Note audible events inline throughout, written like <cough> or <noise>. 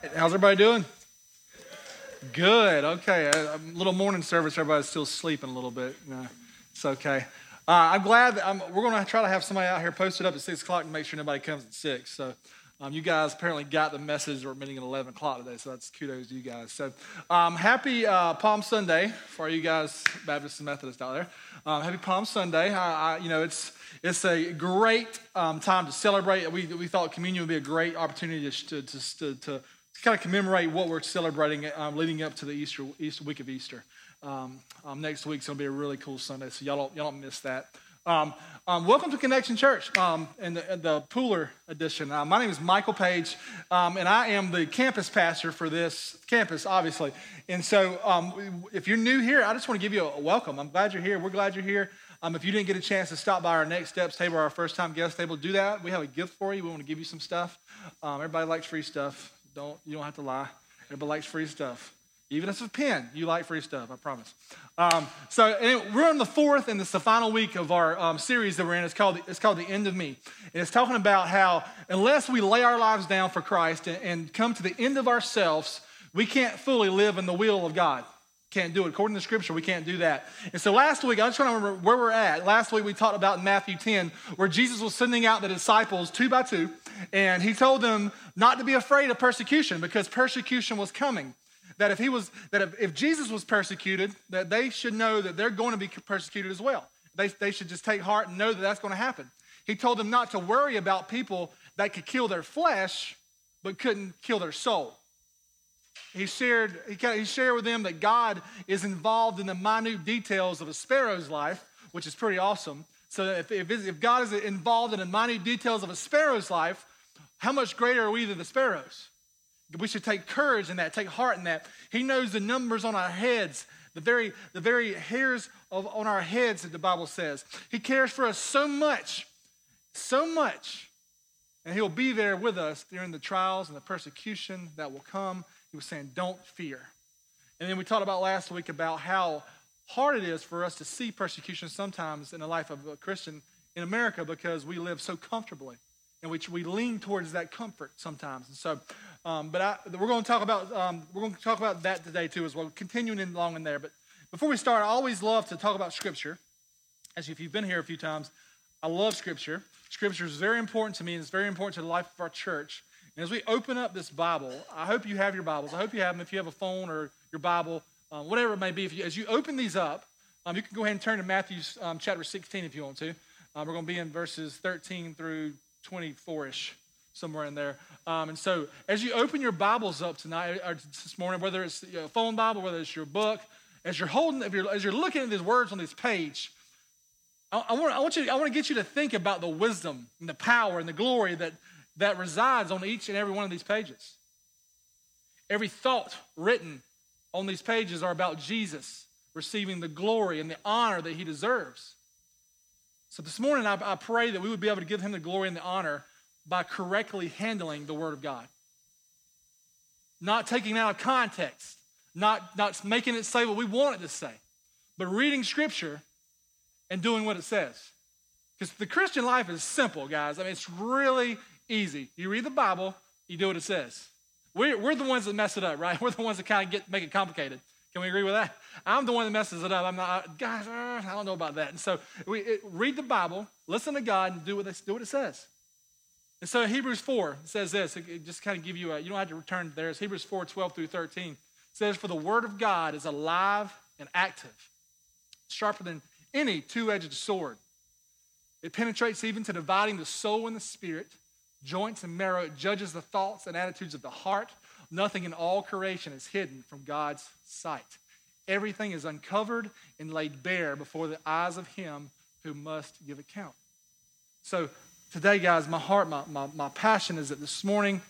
How's everybody doing? Good. Okay. A, little morning service. Everybody's still sleeping a little bit. No, it's okay. Uh, I'm glad that I'm, we're going to try to have somebody out here posted up at six o'clock to make sure nobody comes at six. So, um, you guys apparently got the message. We're meeting at 11 o'clock today, so that's kudos to you guys. So, um, happy uh, Palm Sunday for you guys, Baptists and Methodists out there. Um, happy Palm Sunday. I, I, you know, it's it's a great um, time to celebrate. We, we thought communion would be a great opportunity to, to, to, to kind of commemorate what we're celebrating um, leading up to the Easter, Easter week of Easter. Um, um, next week's going to be a really cool Sunday, so y'all don't, y'all don't miss that. Um, um, welcome to Connection Church um, in the, in the Pooler edition. Uh, my name is Michael Page, um, and I am the campus pastor for this campus, obviously. And so, um, if you're new here, I just want to give you a welcome. I'm glad you're here. We're glad you're here. Um, if you didn't get a chance to stop by our next steps table, our first time guest table, do that. We have a gift for you. We want to give you some stuff. Um, everybody likes free stuff. Don't you don't have to lie. Everybody likes free stuff. Even if it's a pen, you like free stuff, I promise. Um, so we're on the fourth and it's the final week of our um, series that we're in. It's called, it's called The End of Me. And it's talking about how unless we lay our lives down for Christ and, and come to the end of ourselves, we can't fully live in the will of God. Can't do it. According to Scripture, we can't do that. And so last week, I just want to remember where we're at. Last week, we talked about Matthew 10, where Jesus was sending out the disciples two by two, and he told them not to be afraid of persecution because persecution was coming that if he was that if, if jesus was persecuted that they should know that they're going to be persecuted as well they, they should just take heart and know that that's going to happen he told them not to worry about people that could kill their flesh but couldn't kill their soul he shared he, he shared with them that god is involved in the minute details of a sparrow's life which is pretty awesome so if, if, if god is involved in the minute details of a sparrow's life how much greater are we than the sparrows we should take courage in that, take heart in that. He knows the numbers on our heads, the very, the very hairs of, on our heads that the Bible says. He cares for us so much, so much. And he'll be there with us during the trials and the persecution that will come. He was saying, don't fear. And then we talked about last week about how hard it is for us to see persecution sometimes in the life of a Christian in America because we live so comfortably and we, we lean towards that comfort sometimes. And so um, but I, we're going to talk about um, we're going to talk about that today too as well, continuing in long in there. But before we start, I always love to talk about Scripture. As if you've been here a few times, I love Scripture. Scripture is very important to me, and it's very important to the life of our church. And as we open up this Bible, I hope you have your Bibles. I hope you have them. If you have a phone or your Bible, um, whatever it may be, if you, as you open these up, um, you can go ahead and turn to Matthew um, chapter 16 if you want to. Uh, we're going to be in verses 13 through 24 ish somewhere in there. Um, and so, as you open your Bibles up tonight or this morning, whether it's a phone Bible, whether it's your book, as you're holding, if you're, as you're looking at these words on this page, I, I, want, I, want you, I want to get you to think about the wisdom and the power and the glory that, that resides on each and every one of these pages. Every thought written on these pages are about Jesus receiving the glory and the honor that he deserves. So this morning, I, I pray that we would be able to give him the glory and the honor by correctly handling the Word of God. Not taking it out of context, not, not making it say what we want it to say, but reading Scripture and doing what it says. Because the Christian life is simple, guys. I mean, it's really easy. You read the Bible, you do what it says. We're, we're the ones that mess it up, right? <laughs> We're the ones that kind of get make it complicated. Can we agree with that? I'm the one that messes it up. I'm not, guys, uh, I don't know about that. And so we it, read the Bible, listen to God, and do what, they, do what it says. And so Hebrews 4 says this, it just kind of give you a, you don't have to return there. It's Hebrews 4, 12 through 13. It says, For the word of God is alive and active, sharper than any two-edged sword. It penetrates even to dividing the soul and the spirit, joints and marrow. It judges the thoughts and attitudes of the heart. Nothing in all creation is hidden from God's sight. Everything is uncovered and laid bare before the eyes of him who must give account. So today, guys, my heart, my, my, my passion is that this morning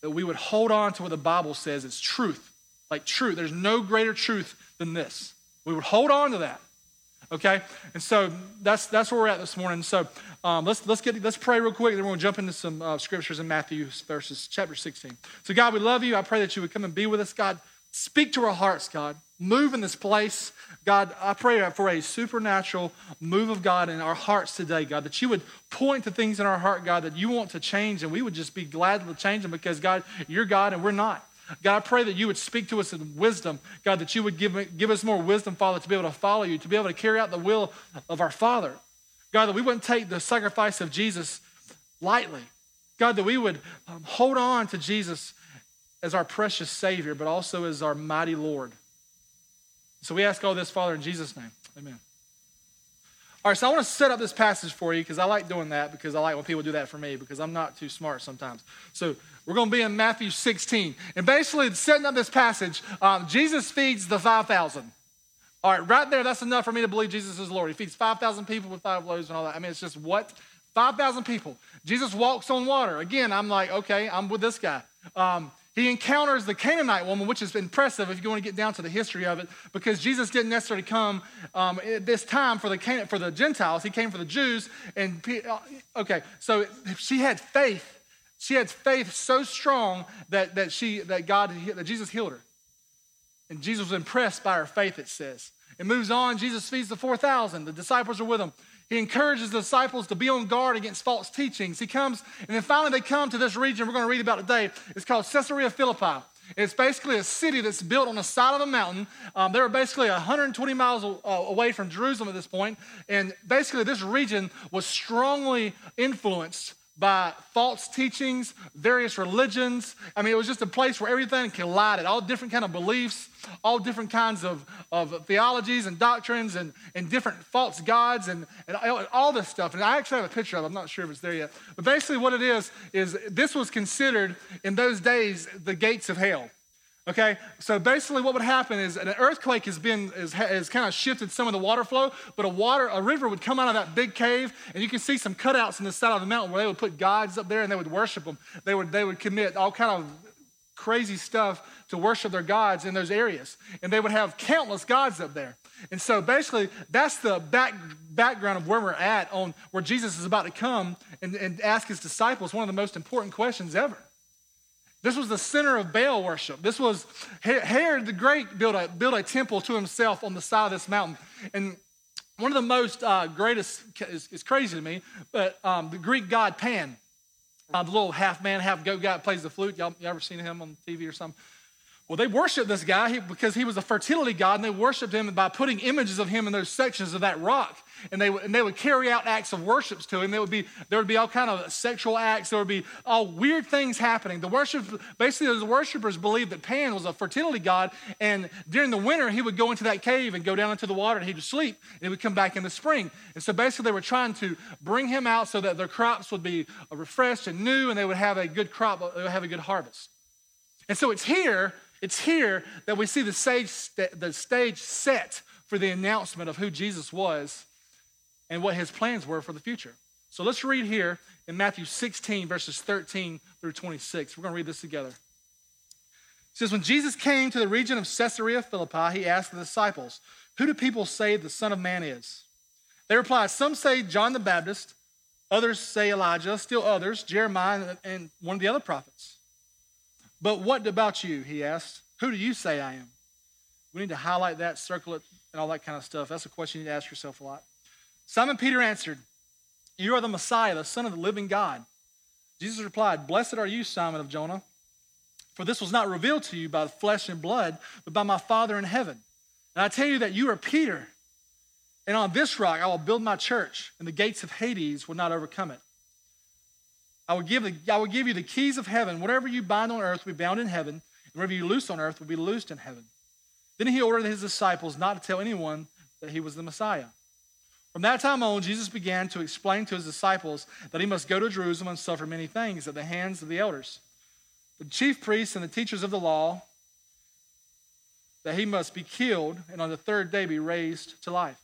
that we would hold on to what the Bible says is truth. Like truth. There's no greater truth than this. We would hold on to that. Okay? And so that's that's where we're at this morning. So um, let's let's get let's pray real quick, then we'll jump into some uh, scriptures in Matthew verses chapter 16. So God, we love you. I pray that you would come and be with us, God. Speak to our hearts, God. move in this place. God, I pray for a supernatural move of God in our hearts today, God, that you would point to things in our heart, God, that you want to change, and we would just be glad to change them because, God, you're God and we're not. God, I pray that you would speak to us in wisdom. God, that you would give, give us more wisdom, Father, to be able to follow you, to be able to carry out the will of our Father. God, that we wouldn't take the sacrifice of Jesus lightly. God, that we would um, hold on to Jesus as our precious Savior, but also as our mighty Lord. So we ask all this, Father, in Jesus' name. Amen. All right, so I want to set up this passage for you because I like doing that because I like when people do that for me because I'm not too smart sometimes. So we're going to be in Matthew 16. And basically, setting up this passage, um, Jesus feeds the 5,000. All right, right there, that's enough for me to believe Jesus is Lord. He feeds 5,000 people with five loaves and all that. I mean, it's just what? 5,000 people. Jesus walks on water. Again, I'm like, okay, I'm with this guy. Um, he encounters the Canaanite woman, which is impressive if you want to get down to the history of it, because Jesus didn't necessarily come um, at this time for the, for the Gentiles. He came for the Jews. And uh, okay, so she had faith she had faith so strong that, that, she, that, God, that Jesus healed her. And Jesus was impressed by her faith, it says. It moves on. Jesus feeds the 4,000. The disciples are with him. He encourages the disciples to be on guard against false teachings. He comes, and then finally they come to this region we're going to read about today. It's called Caesarea Philippi. It's basically a city that's built on the side of a mountain. Um, they were basically 120 miles uh, away from Jerusalem at this point, and basically this region was strongly influenced by false teachings, various religions. I mean, it was just a place where everything collided, all different kind of beliefs, all different kinds of, of theologies and doctrines and, and different false gods and, and all this stuff. And I actually have a picture of it. I'm not sure if it's there yet. But basically what it is, is this was considered in those days the gates of hell. Okay, so basically, what would happen is an earthquake has been is, has kind of shifted some of the water flow, but a water a river would come out of that big cave, and you can see some cutouts in the side of the mountain where they would put gods up there and they would worship them. They would they would commit all kind of crazy stuff to worship their gods in those areas, and they would have countless gods up there. And so basically, that's the back, background of where we're at on where Jesus is about to come and, and ask his disciples one of the most important questions ever. This was the center of Baal worship. This was Herod the Great built a, built a temple to himself on the side of this mountain. And one of the most uh, greatest is, crazy to me, but um, the Greek god Pan, uh, the little half man, half goat guy plays the flute. Y'all, you ever seen him on TV or something? Well, they worshiped this guy because he was a fertility god, and they worshiped him by putting images of him in those sections of that rock. And they, and they would carry out acts of worships to him. There would, be, there would be all kind of sexual acts. There would be all weird things happening. The worship, basically, the worshipers believed that Pan was a fertility god, and during the winter, he would go into that cave and go down into the water, and he would sleep, and he would come back in the spring. And so basically, they were trying to bring him out so that their crops would be refreshed and new, and they would have a good crop, they would have a good harvest. And so it's here it's here that we see the stage, the stage set for the announcement of who Jesus was and what his plans were for the future. So let's read here in Matthew 16, verses 13 through 26. We're going to read this together. It says, When Jesus came to the region of Caesarea Philippi, he asked the disciples, Who do people say the Son of Man is? They replied, Some say John the Baptist, others say Elijah, still others, Jeremiah, and one of the other prophets. But what about you? He asked. Who do you say I am? We need to highlight that, circle it, and all that kind of stuff. That's a question you need to ask yourself a lot. Simon Peter answered, You are the Messiah, the Son of the living God. Jesus replied, Blessed are you, Simon of Jonah, for this was not revealed to you by flesh and blood, but by my Father in heaven. And I tell you that you are Peter, and on this rock I will build my church, and the gates of Hades will not overcome it. I will, give the, I will give you the keys of heaven. Whatever you bind on earth will be bound in heaven, and whatever you loose on earth will be loosed in heaven. Then he ordered his disciples not to tell anyone that he was the Messiah. From that time on, Jesus began to explain to his disciples that he must go to Jerusalem and suffer many things at the hands of the elders, the chief priests, and the teachers of the law, that he must be killed and on the third day be raised to life.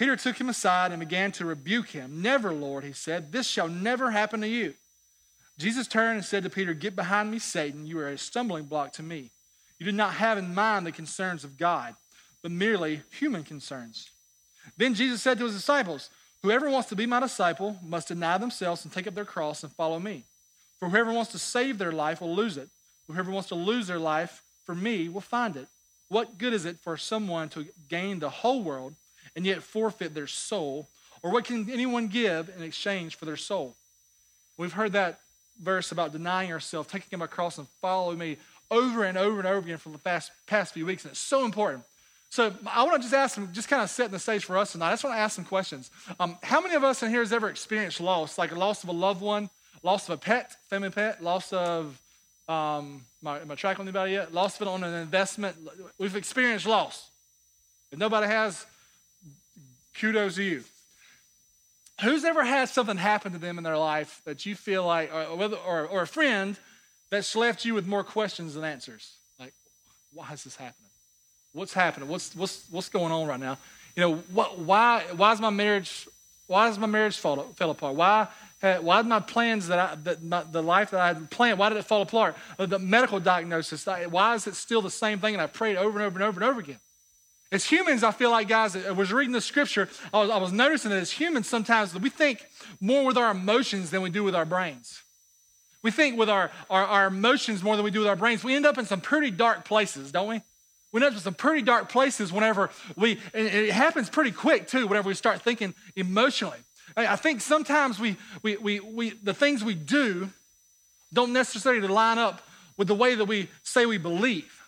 Peter took him aside and began to rebuke him. Never, Lord, he said, this shall never happen to you. Jesus turned and said to Peter, Get behind me, Satan. You are a stumbling block to me. You did not have in mind the concerns of God, but merely human concerns. Then Jesus said to his disciples, Whoever wants to be my disciple must deny themselves and take up their cross and follow me. For whoever wants to save their life will lose it. Whoever wants to lose their life for me will find it. What good is it for someone to gain the whole world and yet forfeit their soul? Or what can anyone give in exchange for their soul? We've heard that verse about denying ourselves, taking up our cross, and following me over and over and over again for the past, past few weeks, and it's so important. So I want to just ask them, just kind of set the stage for us tonight. I just want to ask some questions. Um, how many of us in here has ever experienced loss, like a loss of a loved one, loss of a pet, family pet, loss of, um, my, am I tracking anybody yet? Loss of it on an investment. We've experienced loss. If nobody has, kudos to you. Who's ever had something happen to them in their life that you feel like, or, or, or a friend that's left you with more questions than answers? Like, why is this happening? What's happening? What's, what's, what's going on right now? You know, what, why, why is my marriage, why is my marriage fall, fell apart? Why, why did my plans that I, that my, the life that I had planned, why did it fall apart? Uh, the medical diagnosis, why is it still the same thing? And I prayed over and over and over and over again. As humans, I feel like, guys, I was reading the scripture, I was, I was noticing that as humans, sometimes we think more with our emotions than we do with our brains. We think with our, our, our emotions more than we do with our brains. We end up in some pretty dark places, don't we? We end up in some pretty dark places whenever we, and it happens pretty quick too, whenever we start thinking emotionally. I think sometimes we, we, we, we, the things we do don't necessarily line up with the way that we say we believe.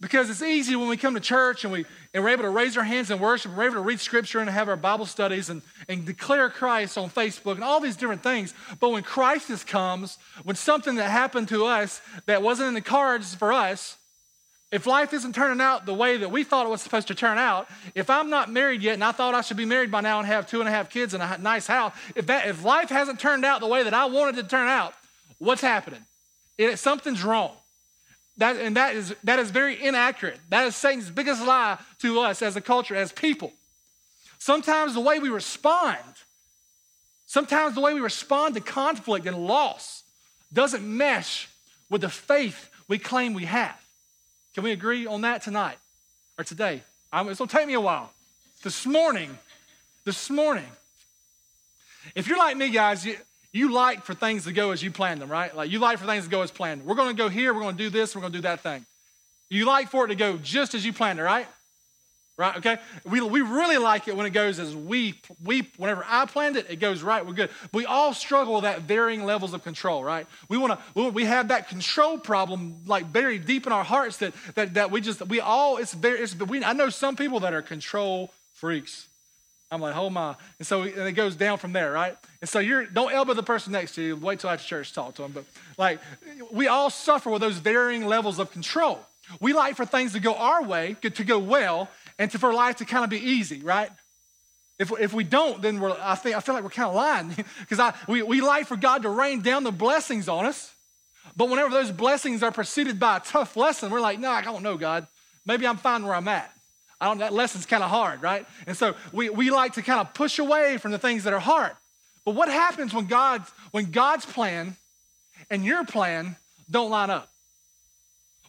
Because it's easy when we come to church and, we, and we're able to raise our hands and worship, and we're able to read scripture and have our Bible studies and, and declare Christ on Facebook and all these different things. But when crisis comes, when something that happened to us that wasn't in the cards for us, if life isn't turning out the way that we thought it was supposed to turn out, if I'm not married yet and I thought I should be married by now and have two and a half kids and a nice house, if, that, if life hasn't turned out the way that I wanted it to turn out, what's happening? It, something's wrong. That, and that is, that is very inaccurate. That is Satan's biggest lie to us as a culture, as people. Sometimes the way we respond, sometimes the way we respond to conflict and loss doesn't mesh with the faith we claim we have. Can we agree on that tonight or today? I'm, it's going to take me a while. This morning, this morning, if you're like me, guys, you, you like for things to go as you plan them, right? Like you like for things to go as planned. We're going to go here, we're going to do this, we're going to do that thing. You like for it to go just as you planned it, right? Right, okay? We, we really like it when it goes as we, we, whenever I planned it, it goes right, we're good. We all struggle with that varying levels of control, right? We want to, we have that control problem like buried deep in our hearts that, that, that we just, we all, it's very, it's, we, I know some people that are control freaks. I'm like, oh my. And so and it goes down from there, right? And so you're don't elbow the person next to you. Wait till after church talk to them. But like we all suffer with those varying levels of control. We like for things to go our way, to go well, and to, for life to kind of be easy, right? If, if we don't, then we're, I, think, I feel like we're kind of lying <laughs> because we, we like for God to rain down the blessings on us. But whenever those blessings are preceded by a tough lesson, we're like, no, I don't know, God. Maybe I'm fine where I'm at. I don't, that lesson's kind of hard, right? And so we, we like to kind of push away from the things that are hard. But what happens when God's, when God's plan and your plan don't line up?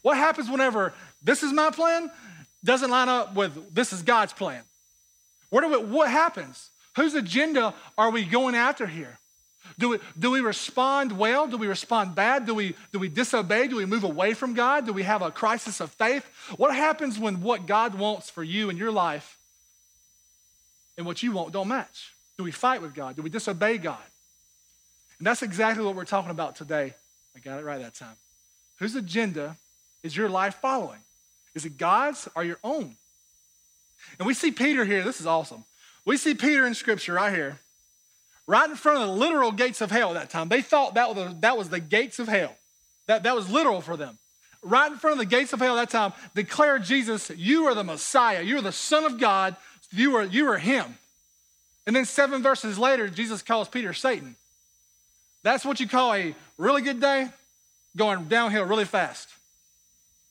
What happens whenever this is my plan doesn't line up with this is God's plan? What, we, what happens? Whose agenda are we going after here? Do we, do we respond well? Do we respond bad? Do we, do we disobey? Do we move away from God? Do we have a crisis of faith? What happens when what God wants for you in your life and what you want don't match? Do we fight with God? Do we disobey God? And that's exactly what we're talking about today. I got it right that time. Whose agenda is your life following? Is it God's or your own? And we see Peter here. This is awesome. We see Peter in Scripture right here right in front of the literal gates of hell that time. They thought that was, that was the gates of hell. That, that was literal for them. Right in front of the gates of hell that time, declared Jesus, You are the Messiah. You are the Son of God. You are, you are Him. And then seven verses later, Jesus calls Peter Satan. That's what you call a really good day going downhill really fast.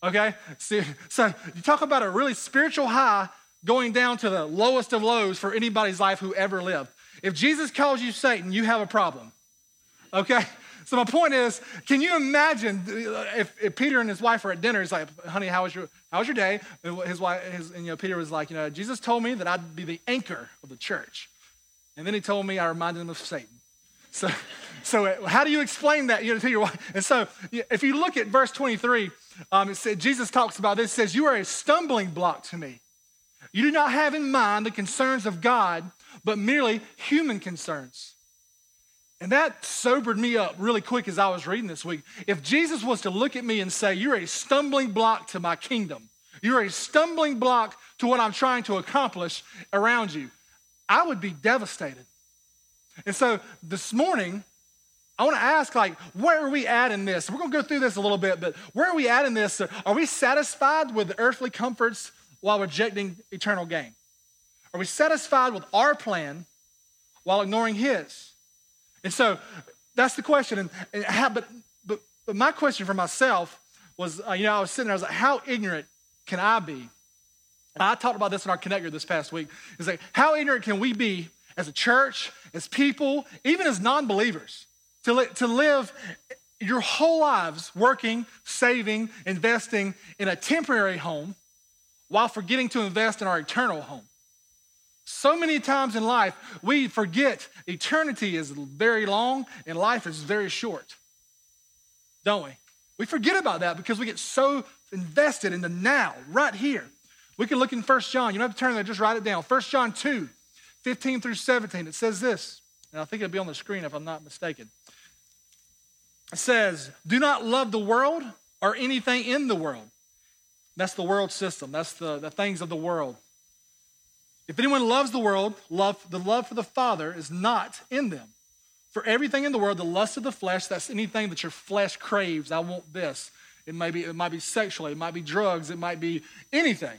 Okay? So, so you talk about a really spiritual high going down to the lowest of lows for anybody's life who ever lived. If Jesus calls you Satan, you have a problem. Okay? So my point is, can you imagine if, if, Peter and his wife are at dinner? He's like, "Honey, how was your how was your day?" And his wife, his, and you know, Peter was like, "You know, Jesus told me that I'd be the anchor of the church, and then he told me I reminded him of Satan." So, so how do you explain that you know, to your wife? And so if you look at verse 23, um, it said, Jesus talks about this, It says, You are a stumbling block to me. You do not have in mind the concerns of God, but merely human concerns. And that sobered me up really quick as I was reading this week. If Jesus was to look at me and say, You're a stumbling block to my kingdom, you're a stumbling block to what I'm trying to accomplish around you, I would be devastated. And so this morning, I want to ask, like, where are we at in this? We're going to go through this a little bit, but where are we at in this? Are we satisfied with earthly comforts while rejecting eternal gain? Are we satisfied with our plan while ignoring His? And so that's the question. And, and how, but, but, but my question for myself was, uh, you know, I was sitting there, I was like, how ignorant can I be? And I talked about this in our connector this past week. It's like, how ignorant can we be as a church, as people, even as non believers, to, li- to live your whole lives working, saving, investing in a temporary home while forgetting to invest in our eternal home? So many times in life, we forget eternity is very long and life is very short, don't we? We forget about that because we get so invested in the now, right here. We can look in 1 John. You don't have to turn there, just write it down. 1 John 2, 15 through 17. It says this, and I think it'll be on the screen if I'm not mistaken. It says, Do not love the world or anything in the world. That's the world system, that's the, the things of the world. If anyone loves the world, love, the love for the Father is not in them. For everything in the world, the lust of the flesh, that's anything that your flesh craves. I want this. It might be, it might be sexually, it might be drugs, it might be anything.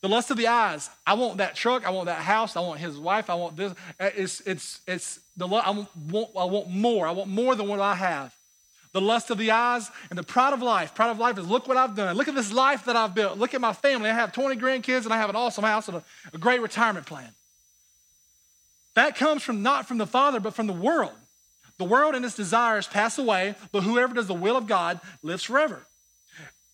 The lust of the eyes. I want that truck. I want that house. I want his wife. I want this. Uh, it's, it's, it's the I want, I want more. I want more than what I have the lust of the eyes, and the pride of life. Pride of life is look what I've done. Look at this life that I've built. Look at my family. I have 20 grandkids and I have an awesome house and a, a great retirement plan. That comes from not from the Father, but from the world. The world and its desires pass away, but whoever does the will of God lives forever.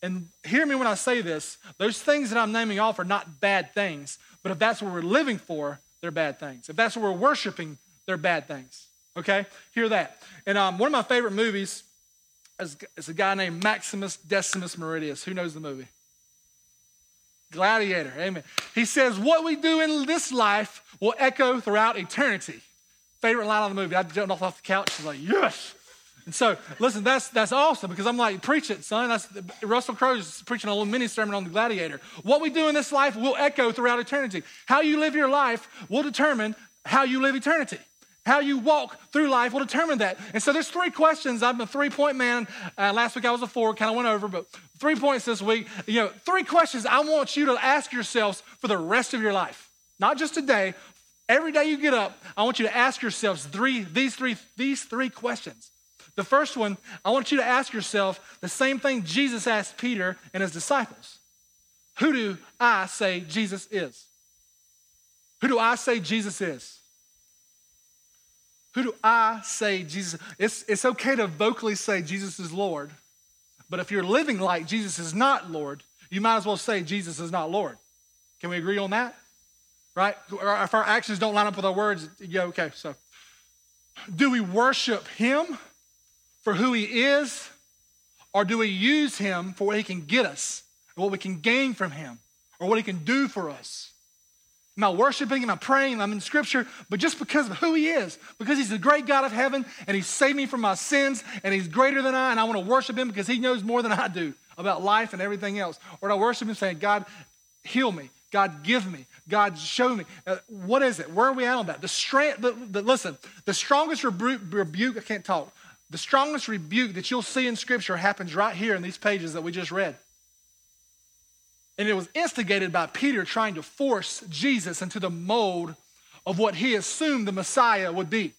And hear me when I say this those things that I'm naming off are not bad things, but if that's what we're living for, they're bad things. If that's what we're worshiping, they're bad things. Okay? Hear that. And um, one of my favorite movies is a guy named Maximus Decimus Meridius. Who knows the movie? Gladiator. Amen. He says, What we do in this life will echo throughout eternity. Favorite line of the movie. I jumped off, off the couch. I was like, Yes. And so, listen, that's that's awesome because I'm like, preach it, son. That's Russell Crowe's preaching a little mini sermon on the gladiator. What we do in this life will echo throughout eternity. How you live your life will determine how you live eternity. How you walk through life will determine that. And so there's three questions. I'm a three point man. Uh, last week I was a four, kind of went over, but three points this week. You know, three questions I want you to ask yourselves for the rest of your life. Not just today. Every day you get up, I want you to ask yourselves three, these three, these three questions. The first one, I want you to ask yourself the same thing Jesus asked Peter and his disciples. Who do I say Jesus is? Who do I say Jesus is? Who do I say Jesus? It's, it's okay to vocally say Jesus is Lord, but if you're living like Jesus is not Lord, you might as well say Jesus is not Lord. Can we agree on that? Right? If our actions don't line up with our words, yeah, okay. So, do we worship Him for who He is, or do we use Him for what He can get us, what we can gain from Him, or what He can do for us? Am I worshiping? Am I praying? I'm in scripture, but just because of who he is, because he's the great God of heaven and he saved me from my sins and he's greater than I, and I want to worship him because he knows more than I do about life and everything else. Or I worship him saying, God, heal me. God, give me. God, show me. Uh, what is it? Where are we at on that? The strength, the, the, listen, the strongest rebuke, rebuke, I can't talk, the strongest rebuke that you'll see in scripture happens right here in these pages that we just read. And it was instigated by Peter trying to force Jesus into the mold of what he assumed the Messiah would be.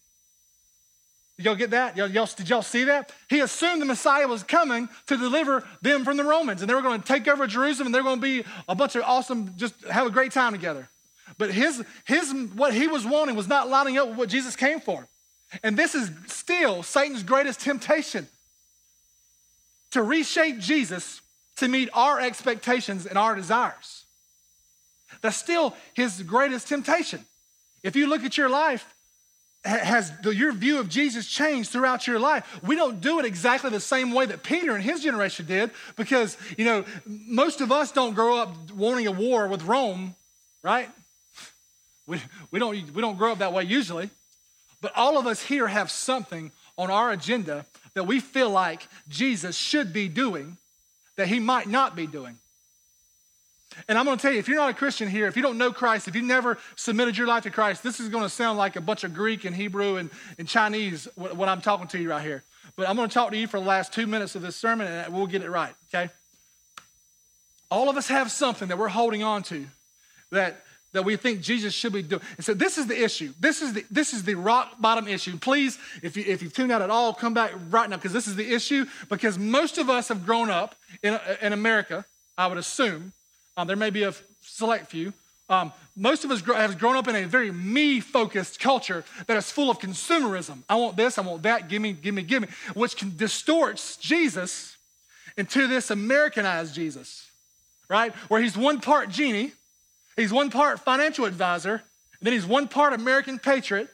Y'all get that? Y'all, y'all, did y'all see that? He assumed the Messiah was coming to deliver them from the Romans, and they were going to take over Jerusalem, and they're going to be a bunch of awesome, just have a great time together. But his, his, what he was wanting was not lining up with what Jesus came for. And this is still Satan's greatest temptation to reshape Jesus to meet our expectations and our desires. That's still his greatest temptation. If you look at your life, has your view of Jesus changed throughout your life? We don't do it exactly the same way that Peter and his generation did because, you know, most of us don't grow up wanting a war with Rome, right? We, we, don't, we don't grow up that way usually. But all of us here have something on our agenda that we feel like Jesus should be doing that he might not be doing. And I'm going to tell you, if you're not a Christian here, if you don't know Christ, if you've never submitted your life to Christ, this is going to sound like a bunch of Greek and Hebrew and, and Chinese, what, what I'm talking to you right here. But I'm going to talk to you for the last two minutes of this sermon and we'll get it right, okay? All of us have something that we're holding on to that, that we think Jesus should be doing. And so this is the issue. This is the, this is the rock bottom issue. Please, if, you, if you've tuned out at all, come back right now because this is the issue because most of us have grown up in, in America, I would assume, um, there may be a select few. Um, most of us have grown up in a very me-focused culture that is full of consumerism. I want this, I want that, give me, give me, give me, which can distorts Jesus into this Americanized Jesus, right? Where he's one part genie, he's one part financial advisor, and then he's one part American patriot,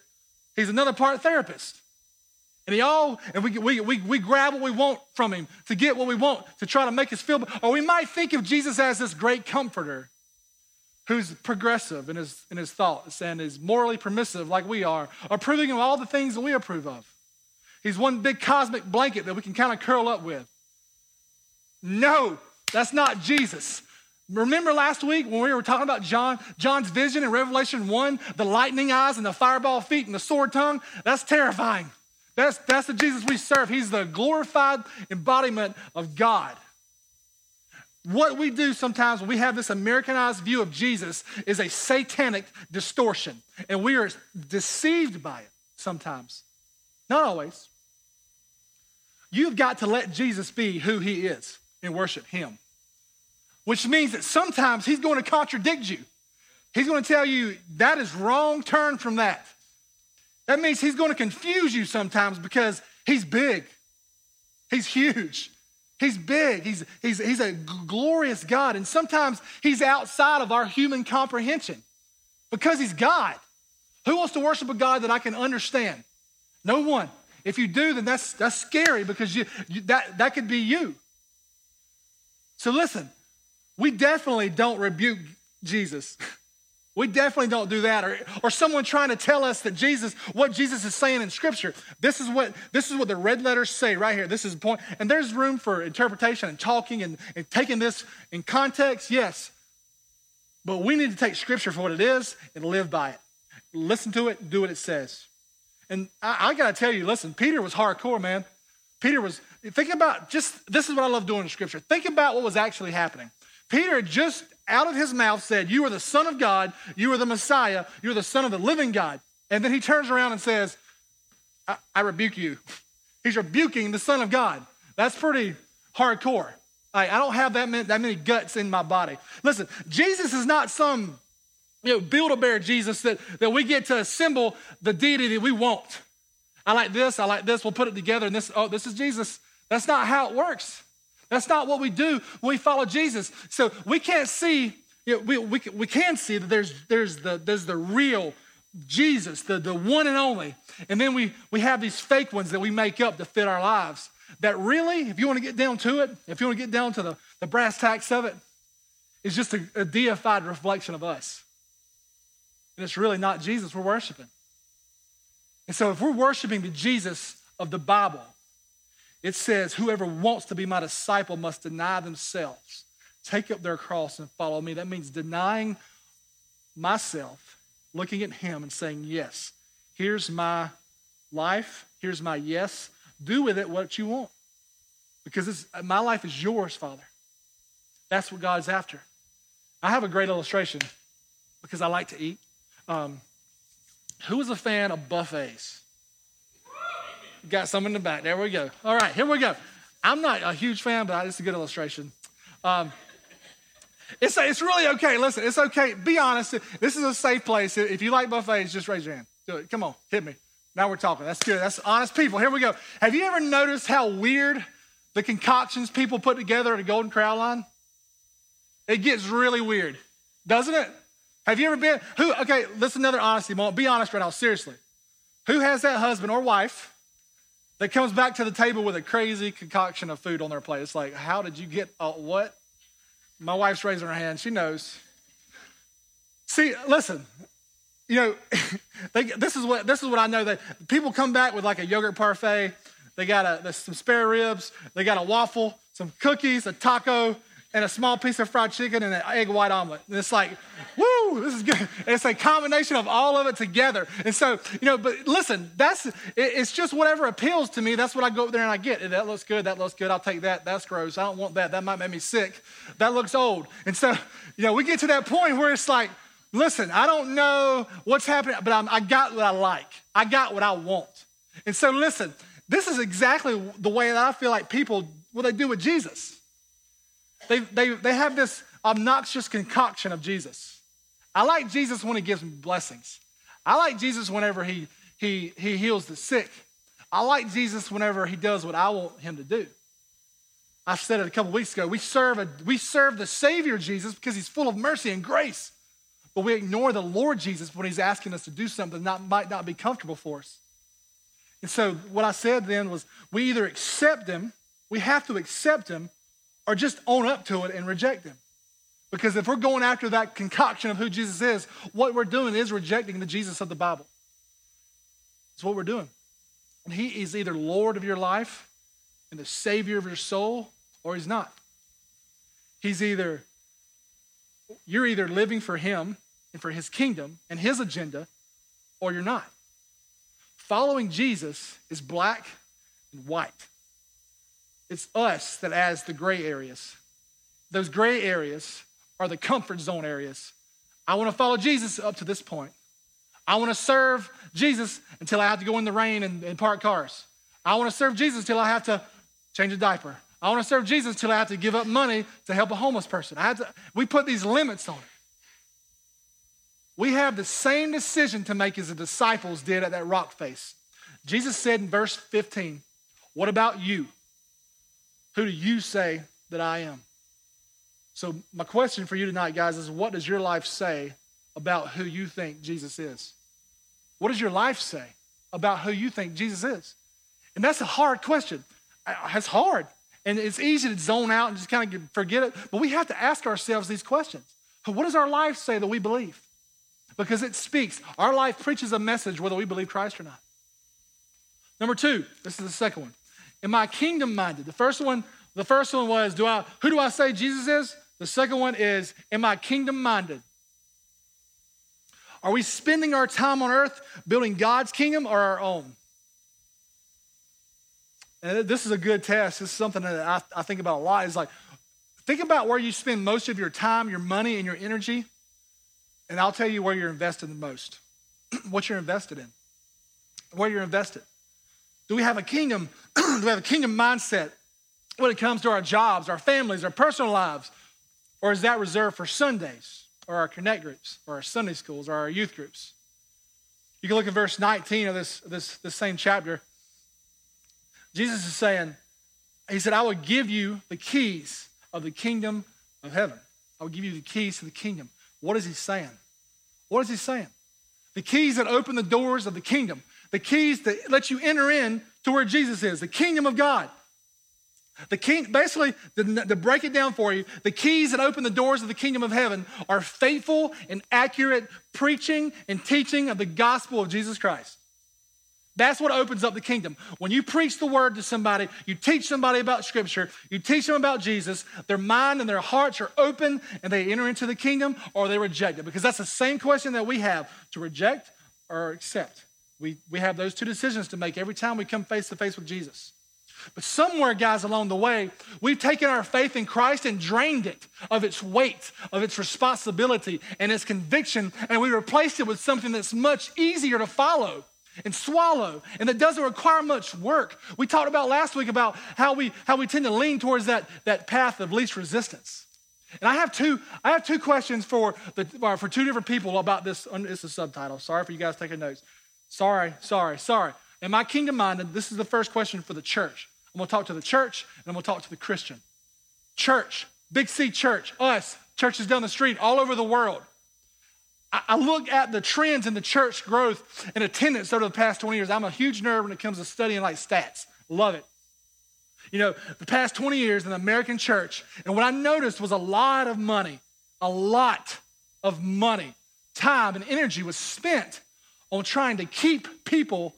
he's another part therapist. And he all, and we, we, we, we grab what we want from him to get what we want to try to make us feel. Or we might think of Jesus as this great comforter who's progressive in his, in his thoughts and is morally permissive like we are, approving of all the things that we approve of. He's one big cosmic blanket that we can kind of curl up with. No, that's not Jesus. Remember last week when we were talking about John, John's vision in Revelation 1, the lightning eyes and the fireball feet and the sword tongue? That's terrifying. That's, that's the Jesus we serve. He's the glorified embodiment of God. What we do sometimes when we have this Americanized view of Jesus is a satanic distortion, and we are deceived by it sometimes. Not always. You've got to let Jesus be who he is and worship him, which means that sometimes he's going to contradict you. He's going to tell you that is wrong, turn from that. That means he's going to confuse you sometimes because he's big. He's huge. He's big. He's, he's, he's a glorious God. And sometimes he's outside of our human comprehension because he's God. Who wants to worship a God that I can understand? No one. If you do, then that's, that's scary because you, you, that, that could be you. So listen, we definitely don't rebuke Jesus. We definitely don't do that. Or, or someone trying to tell us that Jesus, what Jesus is saying in Scripture. This is what this is what the red letters say right here. This is the point. And there's room for interpretation and talking and, and taking this in context, yes. But we need to take Scripture for what it is and live by it. Listen to it, do what it says. And I, I gotta tell you, listen, Peter was hardcore, man. Peter was, think about just this is what I love doing in Scripture. Think about what was actually happening. Peter just out of his mouth said, You are the Son of God, you are the Messiah, you're the Son of the living God. And then he turns around and says, I, I rebuke you. <laughs> He's rebuking the Son of God. That's pretty hardcore. I, I don't have that many, that many guts in my body. Listen, Jesus is not some you know, build a bear Jesus that, that we get to assemble the deity that we want. I like this, I like this, we'll put it together, and this, oh, this is Jesus. That's not how it works. That's not what we do when we follow Jesus. So we can't see, we, we, we can see that there's, there's, the, there's the real Jesus, the, the one and only. And then we, we have these fake ones that we make up to fit our lives. That really, if you want to get down to it, if you want to get down to the, the brass tacks of it, is just a, a deified reflection of us. And it's really not Jesus we're worshiping. And so if we're worshiping the Jesus of the Bible, it says, Whoever wants to be my disciple must deny themselves, take up their cross, and follow me. That means denying myself, looking at Him, and saying, Yes, here's my life, here's my yes. Do with it what you want. Because my life is yours, Father. That's what God's after. I have a great illustration because I like to eat. Um, who is a fan of buffets? Got some in the back. There we go. All right, here we go. I'm not a huge fan, but it's a good illustration. Um, it's, it's really okay. Listen, it's okay. Be honest. This is a safe place. If you like buffets, just raise your hand. Do it. Come on, hit me. Now we're talking. That's good. That's honest people. Here we go. Have you ever noticed how weird the concoctions people put together at a Golden Corral line? It gets really weird, doesn't it? Have you ever been? Who? Okay, listen. Another honesty moment. Be honest right now. Seriously. Who has that husband or wife that comes back to the table with a crazy concoction of food on their plate? It's like, how did you get uh, what? My wife's raising her hand. She knows. See, listen, you know, <laughs> they, this is what this is what I know that people come back with like a yogurt parfait. They got a, some spare ribs. They got a waffle, some cookies, a taco, and a small piece of fried chicken and an egg white omelet. And it's like, woo, this is good. It's a combination of all of it together. And so, you know, but listen, that's it's just whatever appeals to me. That's what I go up there and I get. That looks good. That looks good. I'll take that. That's gross. I don't want that. That might make me sick. That looks old. And so, you know, we get to that point where it's like, listen, I don't know what's happening, but I'm, I got what I like. I got what I want. And so, listen, this is exactly the way that I feel like people, what they do with Jesus. They, they, they have this obnoxious concoction of Jesus. I like Jesus when he gives me blessings. I like Jesus whenever he, he, he heals the sick. I like Jesus whenever he does what I want him to do. I said it a couple weeks ago. We serve, a, we serve the Savior Jesus because he's full of mercy and grace. But we ignore the Lord Jesus when he's asking us to do something that might not be comfortable for us. And so what I said then was we either accept him, we have to accept him, or just own up to it and reject him. Because if we're going after that concoction of who Jesus is, what we're doing is rejecting the Jesus of the Bible. That's what we're doing. And he is either Lord of your life and the Savior of your soul, or he's not. He's either, you're either living for him and for his kingdom and his agenda, or you're not. Following Jesus is black and white. It's us that adds the gray areas. Those gray areas are the comfort zone areas. I want to follow Jesus up to this point. I want to serve Jesus until I have to go in the rain and, and park cars. I want to serve Jesus until I have to change a diaper. I want to serve Jesus until I have to give up money to help a homeless person. I have to, we put these limits on it. We have the same decision to make as the disciples did at that rock face. Jesus said in verse 15, What about you? Who do you say that I am? So, my question for you tonight, guys, is what does your life say about who you think Jesus is? What does your life say about who you think Jesus is? And that's a hard question. That's hard. And it's easy to zone out and just kind of forget it. But we have to ask ourselves these questions. What does our life say that we believe? Because it speaks. Our life preaches a message whether we believe Christ or not. Number two, this is the second one. Am I kingdom minded? The first one, the first one was, do I who do I say Jesus is? The second one is, am I kingdom minded? Are we spending our time on earth building God's kingdom or our own? And this is a good test. This is something that I, I think about a lot. Is like, think about where you spend most of your time, your money, and your energy, and I'll tell you where you're invested the most. <clears throat> what you're invested in, where you're invested. Do we have a kingdom? <clears throat> do we have a kingdom mindset when it comes to our jobs, our families, our personal lives? Or is that reserved for Sundays or our connect groups or our Sunday schools or our youth groups? You can look at verse 19 of this, this, this same chapter. Jesus is saying, He said, I will give you the keys of the kingdom of heaven. I will give you the keys to the kingdom. What is He saying? What is He saying? The keys that open the doors of the kingdom the keys that let you enter in to where Jesus is, the kingdom of God. The king, basically, to, to break it down for you, the keys that open the doors of the kingdom of heaven are faithful and accurate preaching and teaching of the gospel of Jesus Christ. That's what opens up the kingdom. When you preach the word to somebody, you teach somebody about scripture, you teach them about Jesus, their mind and their hearts are open and they enter into the kingdom or they reject it. Because that's the same question that we have to reject or accept. We, we have those two decisions to make every time we come face to face with Jesus. But somewhere, guys, along the way, we've taken our faith in Christ and drained it of its weight, of its responsibility, and its conviction, and we replaced it with something that's much easier to follow and swallow and that doesn't require much work. We talked about last week about how we how we tend to lean towards that, that path of least resistance. And I have two I have two questions for the uh, for two different people about this. It's a subtitle. Sorry for you guys taking notes. Sorry, sorry, sorry. In my kingdom minded? This is the first question for the church. I'm gonna talk to the church and I'm gonna talk to the Christian. Church, Big C church, us, churches down the street, all over the world. I look at the trends in the church growth and attendance over the past 20 years. I'm a huge nerd when it comes to studying like stats. Love it. You know, the past 20 years in the American church, and what I noticed was a lot of money, a lot of money, time, and energy was spent on trying to keep people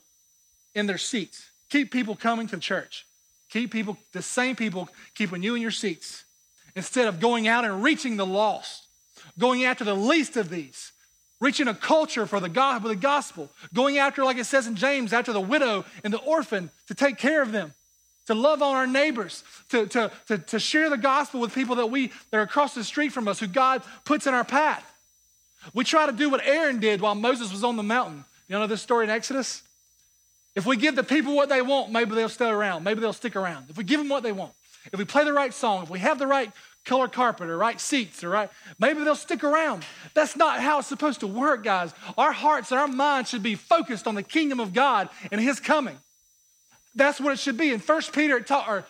in their seats, keep people coming to church, keep people, the same people, keeping you in your seats, instead of going out and reaching the lost, going after the least of these, reaching a culture for the, God, the gospel, going after, like it says in James, after the widow and the orphan to take care of them, to love on our neighbors, to, to, to, to share the gospel with people that we that are across the street from us, who God puts in our path. We try to do what Aaron did while Moses was on the mountain. You know this story in Exodus? If we give the people what they want, maybe they'll stay around. Maybe they'll stick around. If we give them what they want, if we play the right song, if we have the right color carpet or right seats or right, maybe they'll stick around. That's not how it's supposed to work, guys. Our hearts and our minds should be focused on the kingdom of God and his coming. That's what it should be. In First Peter, it ta- or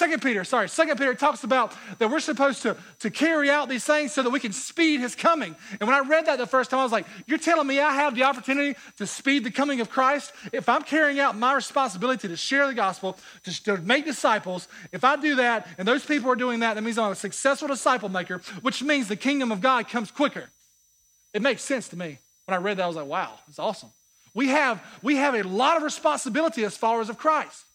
Second Peter, sorry, Second Peter talks about that we're supposed to, to carry out these things so that we can speed his coming. And when I read that the first time, I was like, You're telling me I have the opportunity to speed the coming of Christ? If I'm carrying out my responsibility to share the gospel, to, to make disciples, if I do that and those people are doing that, that means I'm a successful disciple maker, which means the kingdom of God comes quicker. It makes sense to me. When I read that, I was like, wow, it's awesome. We have, we have a lot of responsibility as followers of Christ.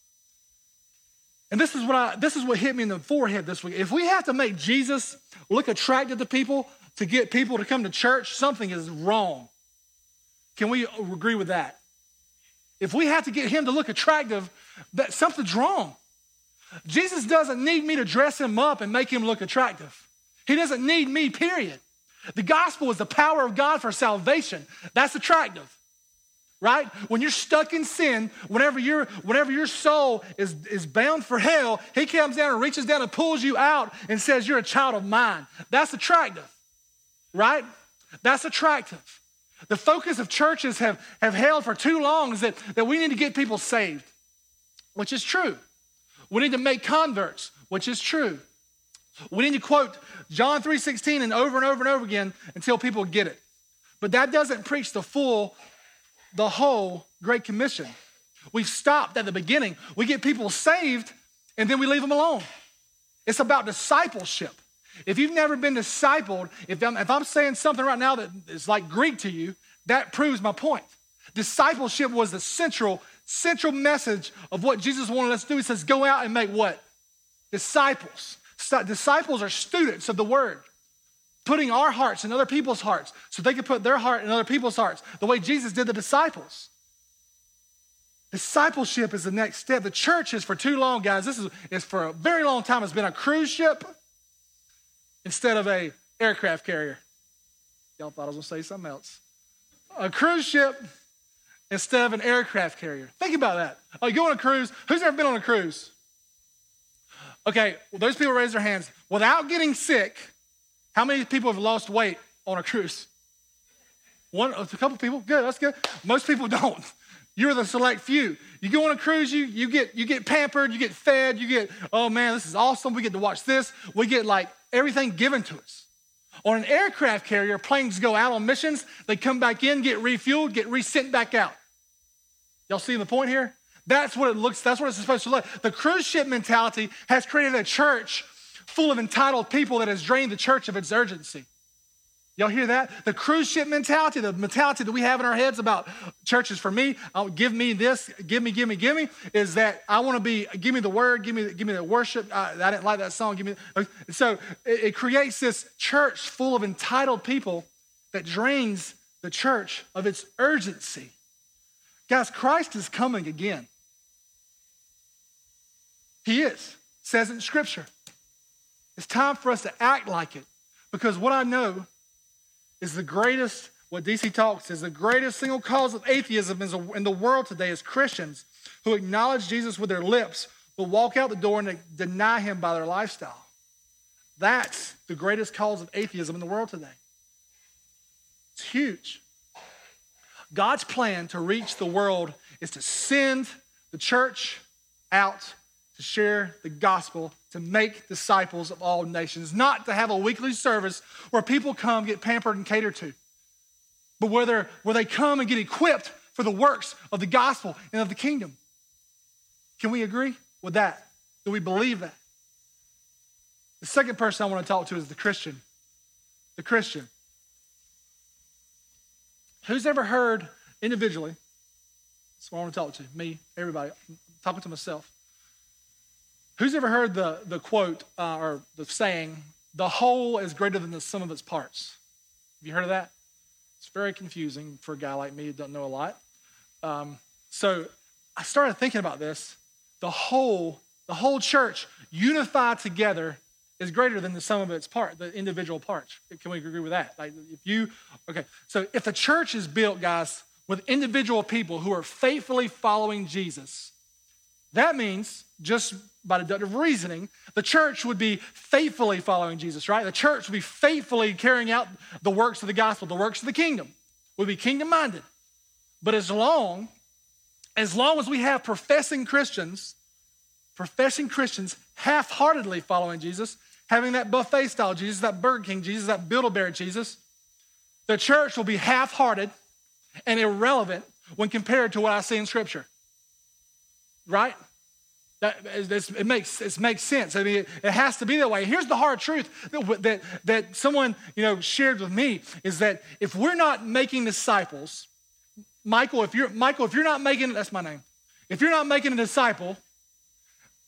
And this is what I this is what hit me in the forehead this week. If we have to make Jesus look attractive to people to get people to come to church, something is wrong. Can we agree with that? If we have to get him to look attractive, that something's wrong. Jesus doesn't need me to dress him up and make him look attractive. He doesn't need me, period. The gospel is the power of God for salvation. That's attractive right? When you're stuck in sin, whenever, you whenever your soul is, is bound for hell, he comes down and reaches down and pulls you out and says, You're a child of mine. That's attractive, right? That's attractive. The focus of churches have, have held for too long is that, that we need to get people saved, which is true. We need to make converts, which is true. We need to quote John 3:16 and over and over and over again until people get it. But that doesn't preach the full the whole Great Commission. We've stopped at the beginning. We get people saved and then we leave them alone. It's about discipleship. If you've never been discipled, if I'm, if I'm saying something right now that is like Greek to you, that proves my point. Discipleship was the central, central message of what Jesus wanted us to do. He says, go out and make what? Disciples. Disciples are students of the word putting our hearts in other people's hearts so they could put their heart in other people's hearts, the way Jesus did the disciples. Discipleship is the next step. The church is for too long, guys. This is, is for a very long time. It's been a cruise ship instead of a aircraft carrier. Y'all thought I was gonna say something else. A cruise ship instead of an aircraft carrier. Think about that. Oh, you go on a cruise. Who's ever been on a cruise? Okay, well, those people raise their hands. Without getting sick, how many people have lost weight on a cruise? One, a couple people. Good, that's good. Most people don't. <laughs> You're the select few. You go on a cruise, you, you get you get pampered, you get fed, you get, oh man, this is awesome. We get to watch this. We get like everything given to us. On an aircraft carrier, planes go out on missions, they come back in, get refueled, get resent back out. Y'all see the point here? That's what it looks, that's what it's supposed to look. The cruise ship mentality has created a church full of entitled people that has drained the church of its urgency. Y'all hear that? The cruise ship mentality, the mentality that we have in our heads about churches for me, I'll, give me this, give me, give me, give me, is that I want to be, give me the word, give me, give me the worship. I, I didn't like that song. Give me. So it, it creates this church full of entitled people that drains the church of its urgency. Guys, Christ is coming again. He is, says in Scripture. It's time for us to act like it because what I know is the greatest, what DC Talks is the greatest single cause of atheism in the world today is Christians who acknowledge Jesus with their lips but walk out the door and deny him by their lifestyle. That's the greatest cause of atheism in the world today. It's huge. God's plan to reach the world is to send the church out to share the gospel, to make disciples of all nations, not to have a weekly service where people come get pampered and catered to. but where, where they come and get equipped for the works of the gospel and of the kingdom. Can we agree with that? Do we believe that? The second person I want to talk to is the Christian. The Christian. Who's ever heard individually? That's what I want to talk to. Me, everybody. I'm talking to myself. Who's ever heard the, the quote uh, or the saying, the whole is greater than the sum of its parts? Have you heard of that? It's very confusing for a guy like me who doesn't know a lot. Um, so I started thinking about this. The whole, the whole church unified together is greater than the sum of its part, the individual parts. Can we agree with that? Like if you, okay, so if the church is built, guys, with individual people who are faithfully following Jesus, that means just by deductive reasoning, the church would be faithfully following Jesus, right? The church would be faithfully carrying out the works of the gospel, the works of the kingdom, would be kingdom minded. But as long, as long as we have professing Christians, professing Christians half heartedly following Jesus, having that buffet style Jesus, that Burger King Jesus, that Build-A-Bear Jesus, the church will be half hearted and irrelevant when compared to what I see in Scripture. Right? That, it, makes, it makes sense. I mean, it, it, has to be that way. Here's the hard truth that, that, that someone you know, shared with me is that if we're not making disciples, Michael, if you're, Michael, if you're not making, that's my name. If you're not making a disciple,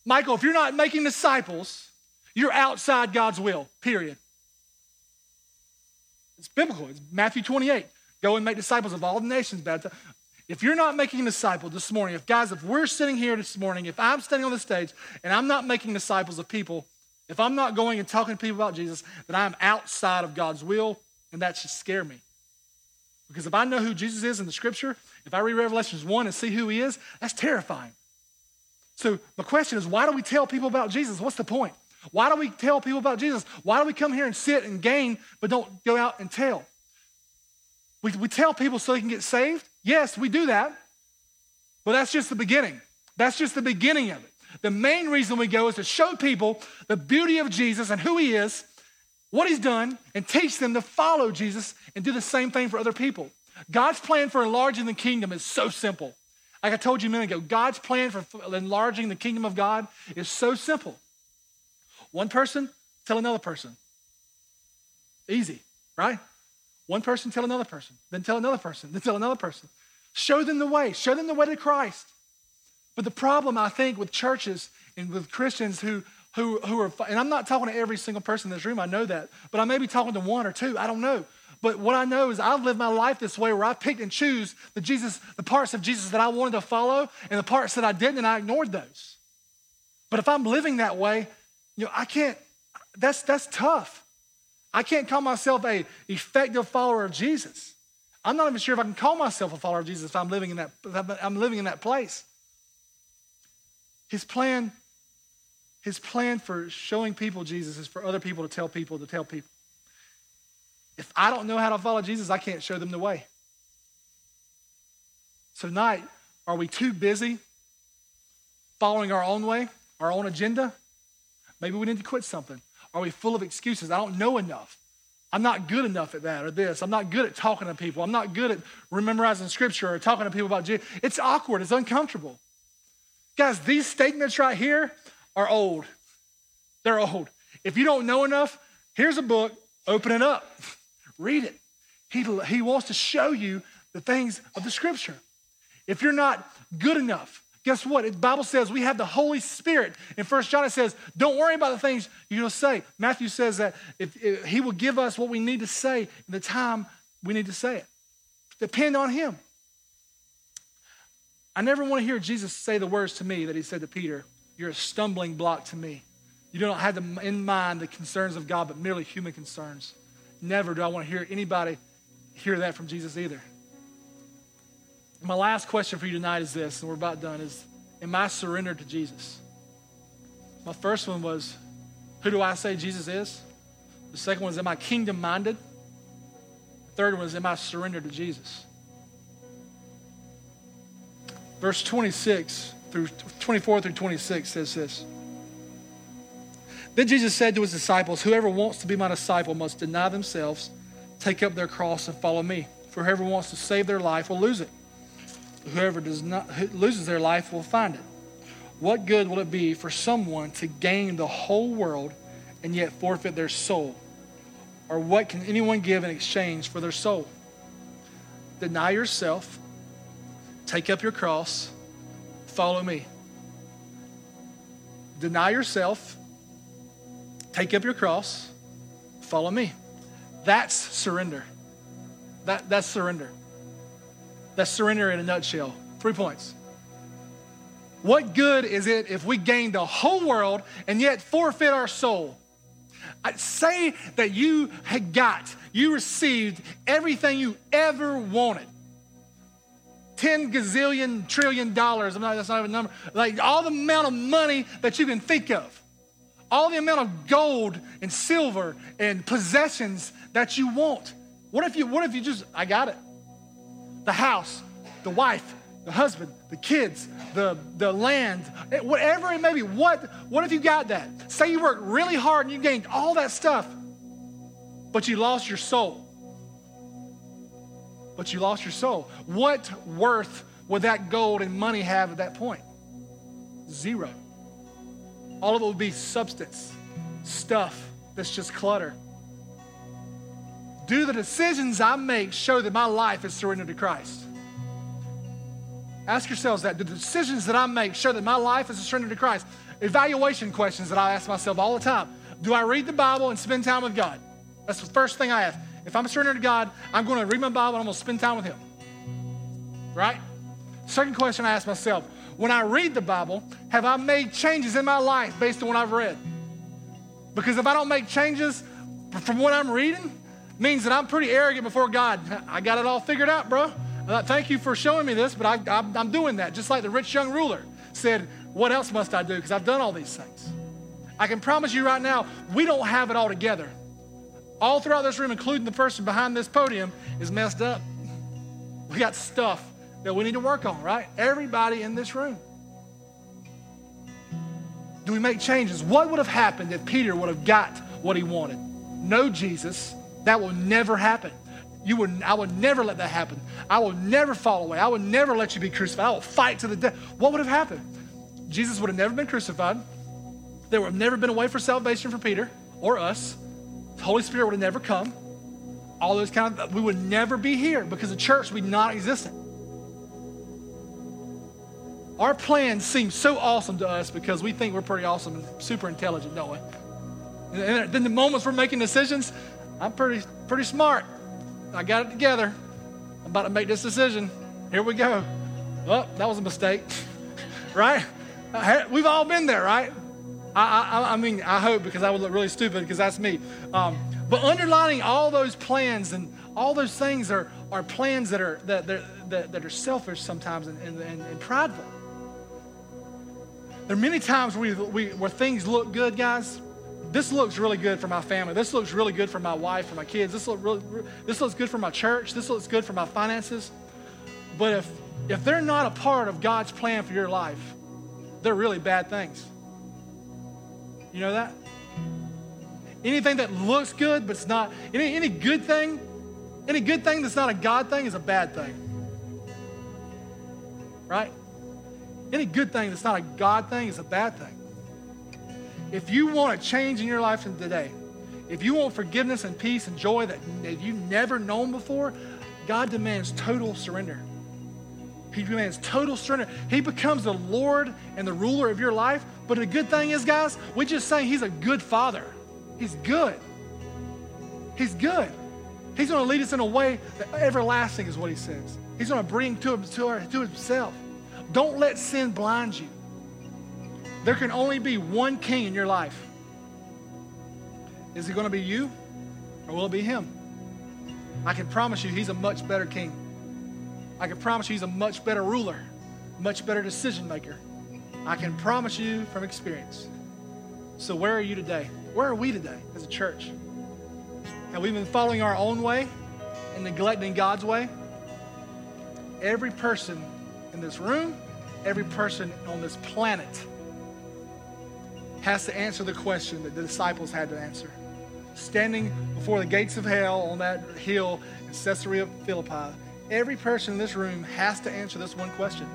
Michael, if you're not making disciples, you're outside God's will, period. It's biblical. It's Matthew 28. Go and make disciples of all the nations. If you're not making a disciple this morning, if guys, if we're sitting here this morning, if I'm standing on the stage and I'm not making disciples of people, if I'm not going and talking to people about Jesus, then I'm outside of God's will, and that should scare me. Because if I know who Jesus is in the scripture, if I read Revelations 1 and see who he is, that's terrifying. So my question is, why do we tell people about Jesus? What's the point? Why do we tell people about Jesus? Why do we come here and sit and gain, but don't go out and tell? We, we tell people so they can get saved. Yes, we do that. But that's just the beginning. That's just the beginning of it. The main reason we go is to show people the beauty of Jesus and who he is, what he's done, and teach them to follow Jesus and do the same thing for other people. God's plan for enlarging the kingdom is so simple. Like I told you a minute ago, God's plan for enlarging the kingdom of God is so simple. One person, tell another person. Easy, right? One person tell another person, then tell another person, then tell another person. Show them the way, show them the way to Christ. But the problem, I think, with churches and with Christians who, who, who are, and I'm not talking to every single person in this room, I know that, but I may be talking to one or two, I don't know. But what I know is I've lived my life this way where I picked and choose the Jesus, the parts of Jesus that I wanted to follow and the parts that I didn't, and I ignored those. But if I'm living that way, you know, I can't, that's that's tough. I can't call myself a effective follower of Jesus. I'm not even sure if I can call myself a follower of Jesus if I'm living in that, I'm living in that place. His plan, his plan for showing people Jesus is for other people to tell people to tell people. If I don't know how to follow Jesus, I can't show them the way. So tonight, are we too busy following our own way, our own agenda? Maybe we need to quit something. Are we full of excuses? I don't know enough. I'm not good enough at that or this. I'm not good at talking to people. I'm not good at memorizing scripture or talking to people about Jesus. It's awkward. It's uncomfortable. Guys, these statements right here are old. They're old. If you don't know enough, here's a book. Open it up. <laughs> Read it. He, he wants to show you the things of the scripture. If you're not good enough, guess what? The Bible says we have the Holy Spirit. In First John, it says, don't worry about the things to say. Matthew says that if, if, he will give us what we need to say in the time we need to say it. Depend on him. I never want to hear Jesus say the words to me that he said to Peter, You're a stumbling block to me. You don't have in mind the concerns of God, but merely human concerns. Never do I want to hear anybody hear that from Jesus either. My last question for you tonight is this, and we're about done, is am I surrendered to Jesus? My first one was, who do I say Jesus is? The second one is, am I kingdom minded? The third one is, am I surrendered to Jesus? Verse 26 through 24 through 26 says this. Then Jesus said to his disciples, Whoever wants to be my disciple must deny themselves, take up their cross, and follow me. For whoever wants to save their life will lose it. Whoever does not who loses their life will find it. What good will it be for someone to gain the whole world and yet forfeit their soul? Or what can anyone give in exchange for their soul? Deny yourself, take up your cross, follow me. Deny yourself, take up your cross, follow me. That's surrender. That, that's surrender. That's surrender in a nutshell. Three points. What good is it if we gain the whole world and yet forfeit our soul? I say that you had got, you received everything you ever wanted. 10 gazillion trillion dollars. I'm not, that's not even a number. Like all the amount of money that you can think of. All the amount of gold and silver and possessions that you want. What if you, what if you just, I got it? The house, the wife, the husband, the kids, the, the land, eh, whatever it may be. What, what if you got that? Say you worked really hard and you gained all that stuff, but you lost your soul. But you lost your soul. What worth would that gold and money have at that point? Zero. All of it would be substance, stuff that's just clutter. Do the decisions I make show that my life is surrendered to Christ? Ask yourselves that. Do the decisions that I make show that my life is surrendered to Christ? Evaluation questions that I ask myself all the time. Do I read the Bible and spend time with God? That's the first thing I ask. If I'm surrendered to God, I'm going to read my Bible and I'm going to spend time with Him. Right? Second question I ask myself when I read the Bible, have I made changes in my life based on what I've read? Because if I don't make changes from what I'm reading, means that I'm pretty arrogant before God. I got it all figured out, bro. Uh, thank you for showing me this, but I, am doing that. Just like the rich young ruler said, What else must I do? Because I've done all these things. I can promise you right now, we don't have it all together. All throughout this room, including the person behind this podium, is messed up. We got stuff that we need to work on, right? Everybody in this room. Do we make changes? What would have happened if Peter would have got what he wanted? No, Jesus, that will never happen. You would, I would never let that happen. I will never fall away. I will never let you be crucified. I will fight to the death. What would have happened? Jesus would have never been crucified. There would have never been a way for salvation for Peter or us. The Holy Spirit would have never come. All those kind of, we would never be here because the church would not exist. Our plans seem so awesome to us because we think we're pretty awesome and super intelligent, don't we? And then the moments we're making decisions, I'm pretty, pretty smart. I got it together. I'm about to make this decision. Here we go. Well, that was a mistake, <laughs> right? We've all been there, right? I, I, I, mean, I hope because I would look really stupid because that's me. Um, but underlining all those plans and all those things are, are plans that are, that, that, that are selfish sometimes and, and, and, prideful. There are many times where, we, where things look good, guys, this looks really good for my family. This looks really good for my wife, for my kids. This, look really, this looks good for my church. This looks good for my finances. But if, if they're not a part of God's plan for your life, they're really bad things. You know that? Anything that looks good, but it's not, any, any good thing, any good thing that's not a God thing is a bad thing. Right? Any good thing that's not a God thing is a bad thing. If you want a change in your life today, if you want forgiveness and peace and joy that, you've never known before, God demands total surrender. He demands total surrender. He becomes the Lord and the ruler of your life. But the good thing is, guys, we just say He's a good Father. He's good. He's good. He's going to lead us in a way that everlasting is what He says. He's going to bring to, to, to Himself. Don't let sin blind you. There can only be one king in your life. Is it going to be you or will it be him? I can promise you he's a much better king. I can promise you he's a much better ruler, much better decision maker. I can promise you from experience. So, where are you today? Where are we today as a church? Have we been following our own way and neglecting God's way? Every person in this room, every person on this planet has to answer the question that the disciples had to answer. standing before the gates of hell on that hill in Caesarea Philippi, every person in this room has to answer this one question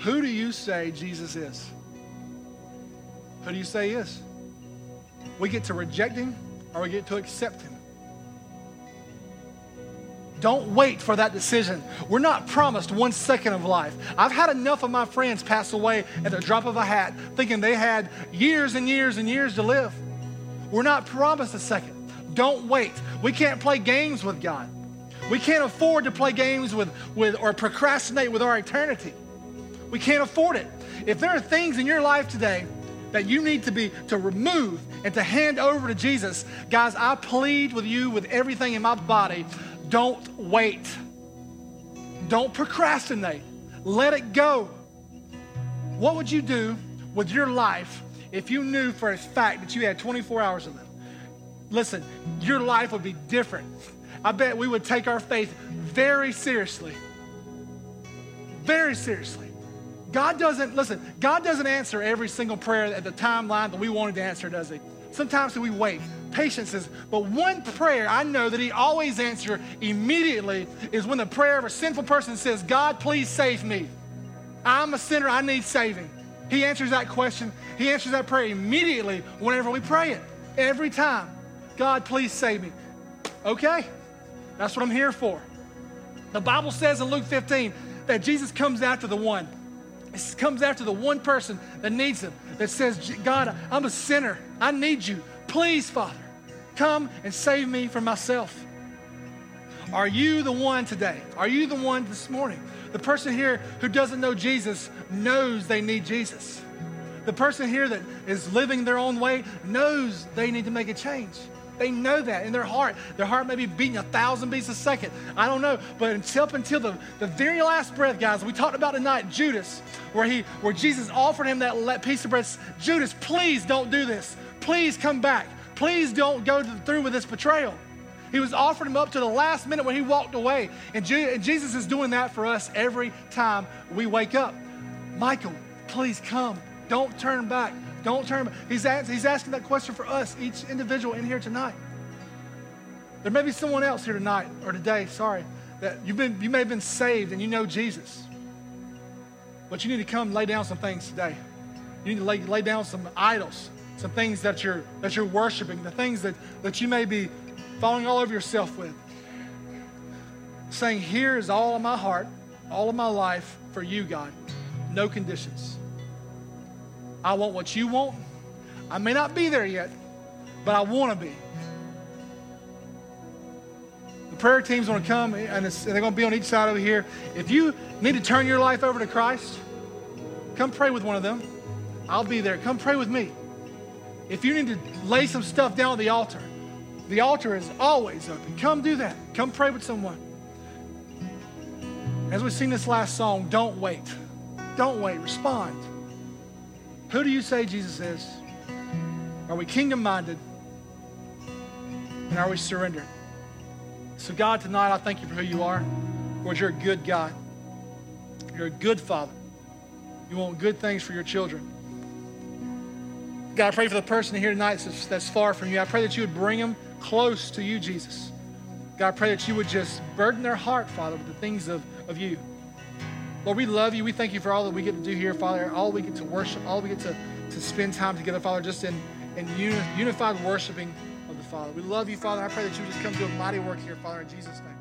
Who do you say Jesus is? Who do you say is? We get to reject him or we get to accept him. Don't wait for that decision. We're not promised one second of life. I've had enough of my friends pass away at the drop of a hat, thinking they had years and years and years to live. We're not promised a second. Don't wait. We can't play games with God. We can't afford to play games with, with or procrastinate with our eternity. We can't afford it. If there are things in your life today that you need to be to remove and to hand over to Jesus, guys, I plead with you with everything in my body don't wait. Don't procrastinate. Let it go. What would you do with your life if you knew for a fact that you had 24 hours to live? Listen, your life would be different. I bet we would take our faith very seriously. Very seriously. God doesn't, listen, God doesn't answer every single prayer at the timeline that we wanted to answer, does He? Sometimes we wait. Patience is, but one prayer I know that he always answers immediately is when the prayer of a sinful person says, God, please save me. I'm a sinner, I need saving. He answers that question. He answers that prayer immediately whenever we pray it. Every time. God, please save me. Okay, that's what I'm here for. The Bible says in Luke 15 that Jesus comes after the one. He comes after the one person that needs him, that says, God, I'm a sinner. I need you. Please, Father, come and save me from myself. Are you the one today? Are you the one this morning? The person here who doesn't know Jesus knows they need Jesus. The person here that is living their own way knows they need to make a change. They know that in their heart. Their heart may be beating a thousand beats a second. I don't know. But until, until the, the very last breath, guys, we talked about tonight Judas, where he where Jesus offered him that piece of bread. Judas, please don't do this. Please come back. Please don't go through with this betrayal. He was offering him up to the last minute when he walked away. And, and Jesus is doing that for us every time we wake up. Michael, please come. Don't turn back. Don't turn back. He's, he's asking that question for us, each individual in here tonight. There may be someone else here tonight or today, sorry, that you've been, you may have been saved and you know Jesus. But you need to come lay down some things today. You need to lay, lay down some idols some things that you're that you're worshiping, the things that, that you may be falling all over yourself with. Saying, Here is all of my heart, all of my life for you, God. No conditions. I want what you want. I may not be there yet, but I want to be. The prayer team's going to come and they're going to be on each side over here. If you need to turn your life over to Christ, come pray with one of them. I'll be there. Come pray with me. If you need to lay some stuff down at the altar, the altar is always open. Come do that. Come pray with someone. As we sing this last song, don't wait. Don't wait. Respond. Who do you say Jesus is? Are we kingdom minded? And are we surrendered? So, God, tonight I thank you for who you are. Lord, you're a good God. You're a good Father. You want good things for your children. God, I pray for the person here tonight that's, that's far from you. I pray that you would bring them close to you, Jesus. God, I pray that you would just burden their heart, Father, with the things of, of you. Lord, we love you. We thank you for all that we get to do here, Father. All we get to worship, all we get to, to spend time together, Father, just in, in uni, unified worshiping of the Father. We love you, Father. I pray that you would just come do a mighty work here, Father, in Jesus' name.